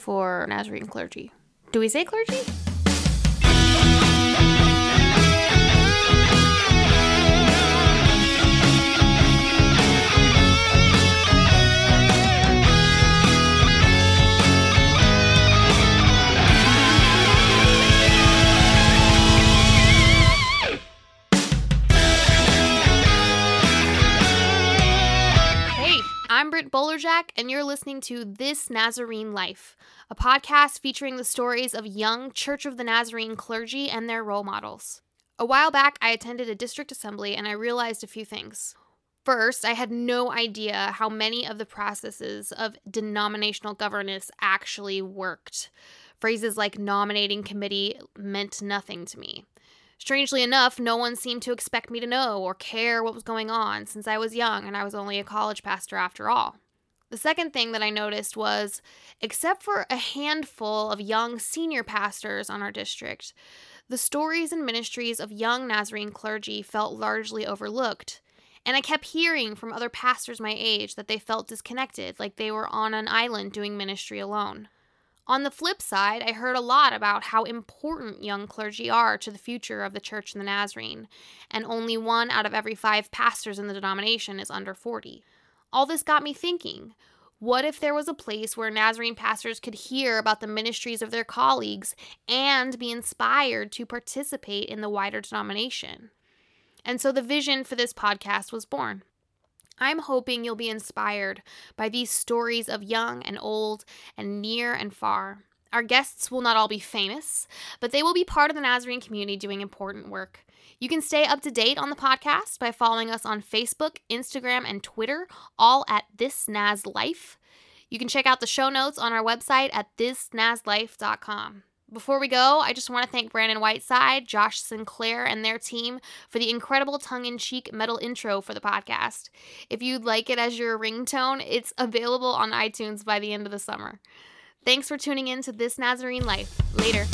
for Nazarene clergy. Do we say clergy? I'm Britt Bowlerjack, and you're listening to This Nazarene Life, a podcast featuring the stories of young Church of the Nazarene clergy and their role models. A while back, I attended a district assembly and I realized a few things. First, I had no idea how many of the processes of denominational governance actually worked. Phrases like nominating committee meant nothing to me. Strangely enough, no one seemed to expect me to know or care what was going on since I was young and I was only a college pastor after all. The second thing that I noticed was, except for a handful of young senior pastors on our district, the stories and ministries of young Nazarene clergy felt largely overlooked. And I kept hearing from other pastors my age that they felt disconnected, like they were on an island doing ministry alone. On the flip side, I heard a lot about how important young clergy are to the future of the Church in the Nazarene, and only one out of every five pastors in the denomination is under 40. All this got me thinking what if there was a place where Nazarene pastors could hear about the ministries of their colleagues and be inspired to participate in the wider denomination? And so the vision for this podcast was born. I'm hoping you'll be inspired by these stories of young and old and near and far. Our guests will not all be famous, but they will be part of the Nazarene community doing important work. You can stay up to date on the podcast by following us on Facebook, Instagram, and Twitter, all at This Naz Life. You can check out the show notes on our website at thisnazlife.com. Before we go, I just want to thank Brandon Whiteside, Josh Sinclair, and their team for the incredible tongue in cheek metal intro for the podcast. If you'd like it as your ringtone, it's available on iTunes by the end of the summer. Thanks for tuning in to This Nazarene Life. Later.